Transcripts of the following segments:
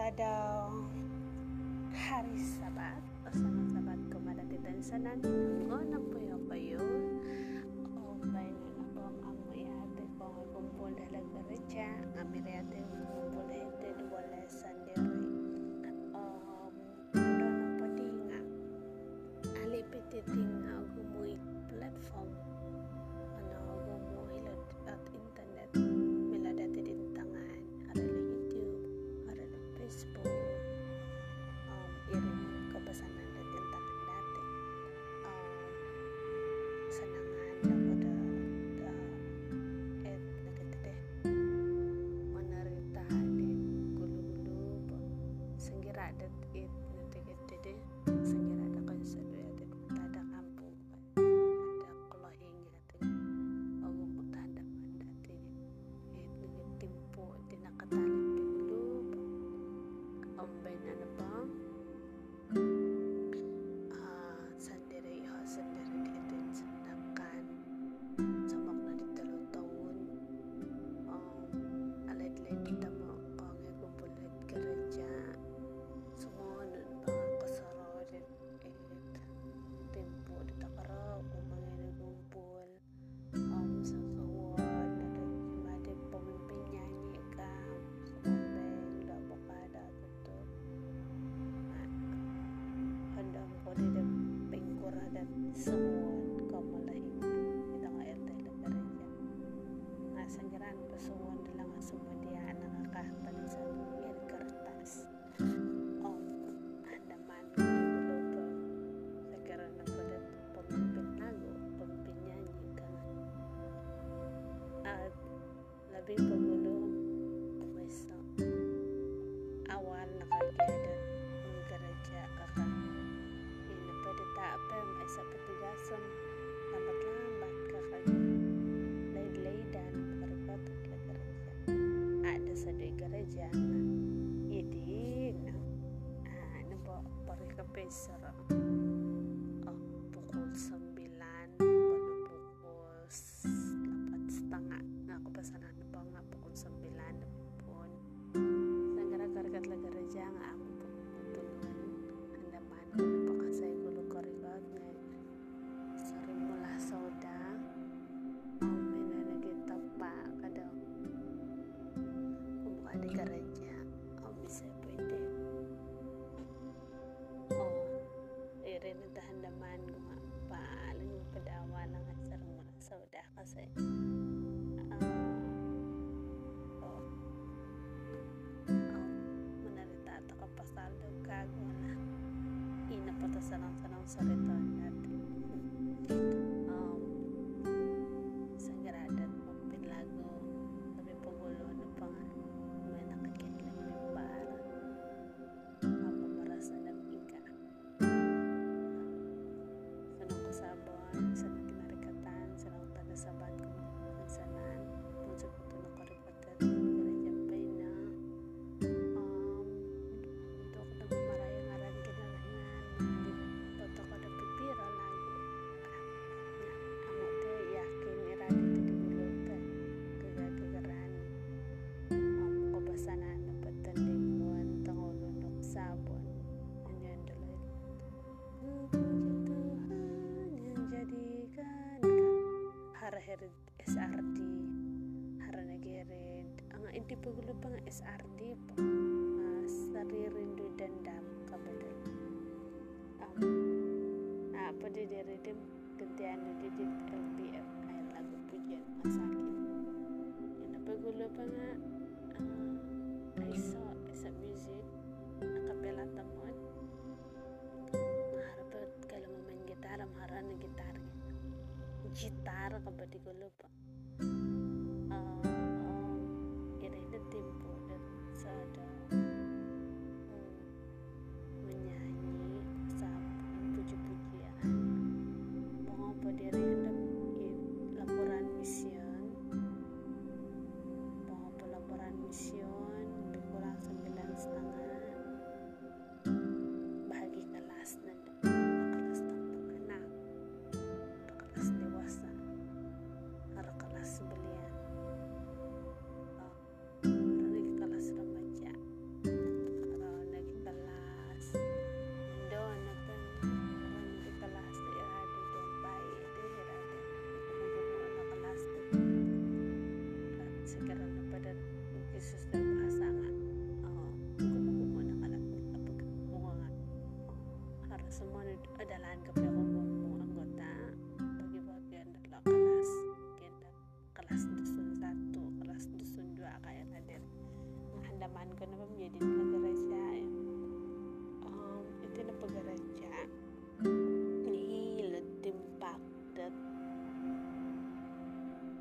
pada hari Sabat. O sa Sabat ko malatitan sa natin ang unang puyo kayo o bayan na po ang amoy ate ko ang kumpul halagaritsya ang miri ate kumpul hente duwala sa Diyo Some kasi. Ang um, um, pasal do kag una inapatas sanang-sanang. di penggelubang SRD uh, seri rindu dendam kepada ah, um, ah, apa di diri gantian di sumunod o dalan kape ya anggota. Pagibot yan lo kelas kita kelas dusun satu kelas dusun dua kayak nadir andaman ko menjadi pamjadi na garaja um, ya. ito na pagaraja nihilot timpakdat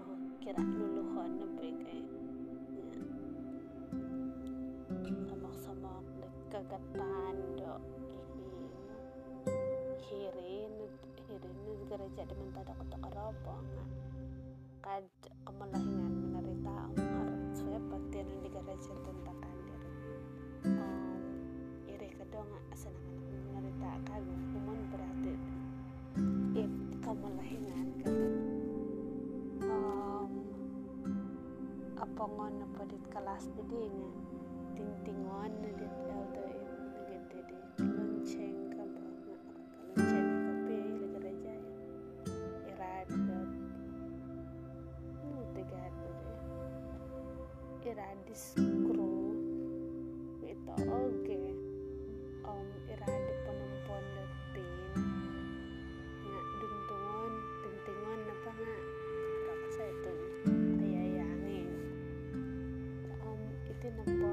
oh, kira luluhon na po kay samak-samak nagkagatan hirin hirin gereja di mentada kota karopo nga kad kemalahingan menerita harap suya patian di gereja tentang kandir um, iri kedong asanang menerita kagum kuman berarti it kemalahingan karena um, apa ngon apa dit kelas tadi nga tintingon na screw ito okay um irad panumpon dot pin nga duntungon tintingon na pa nga. Kapag sa ito kayayangin um ito na po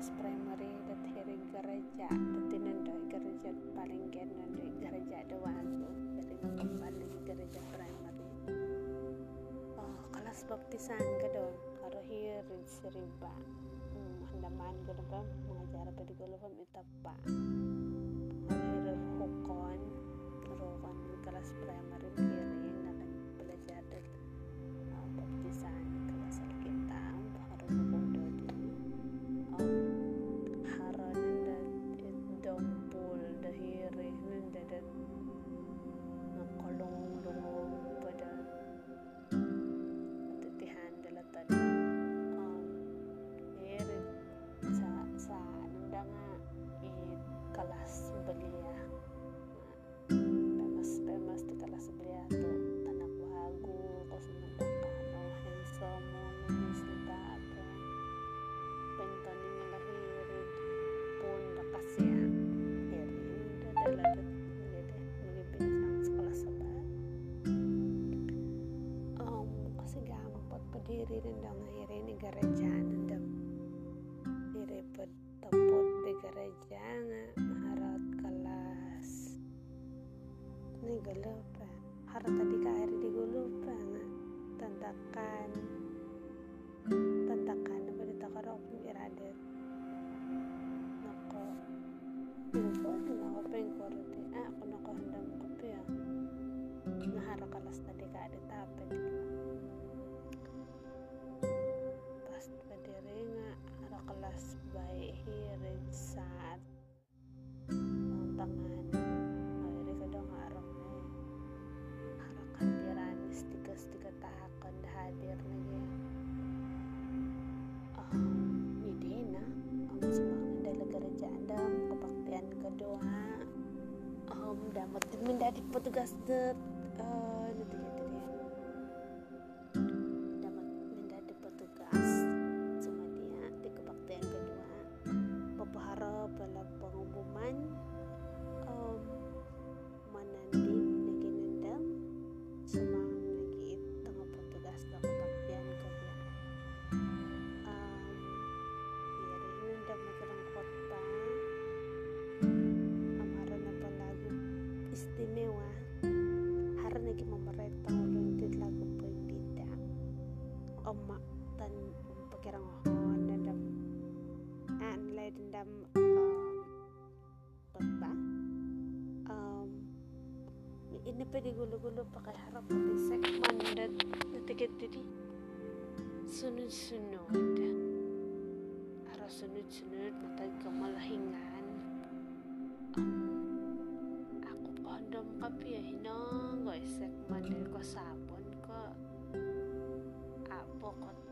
kelas primary dat hiri gereja dat tinanda gereja paling gen nanda gereja doang tuh jadi kembali gereja primary. Oh, kelas baptisan ke dong karo hiri seriba hmm, handaman ke depan mengajar pada golofam itapa hiri hukon hukon kelas primary kapeng korte. Ah kuno ko handa handam kopi ya ah. nahara kalas tadi ka aditapen damat din menjadi petugas det ini pa di gulo-gulo pa kay harap pa di segman dat natikit didi sunod-sunod ara sunod-sunod matag kamalahingan um, ako kondom kapi ya? Hinong go segman din ko sabon ko apo kot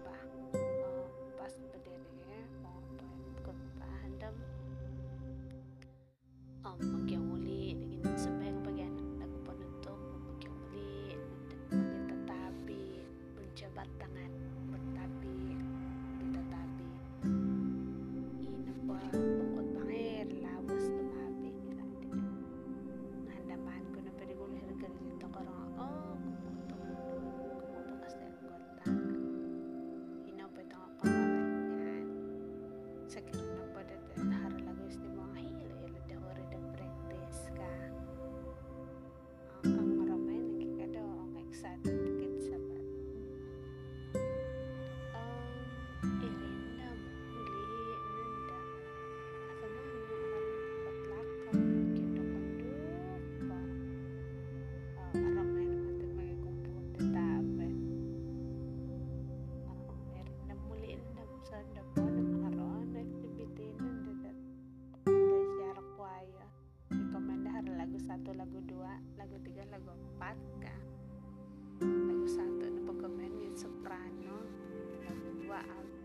晚安。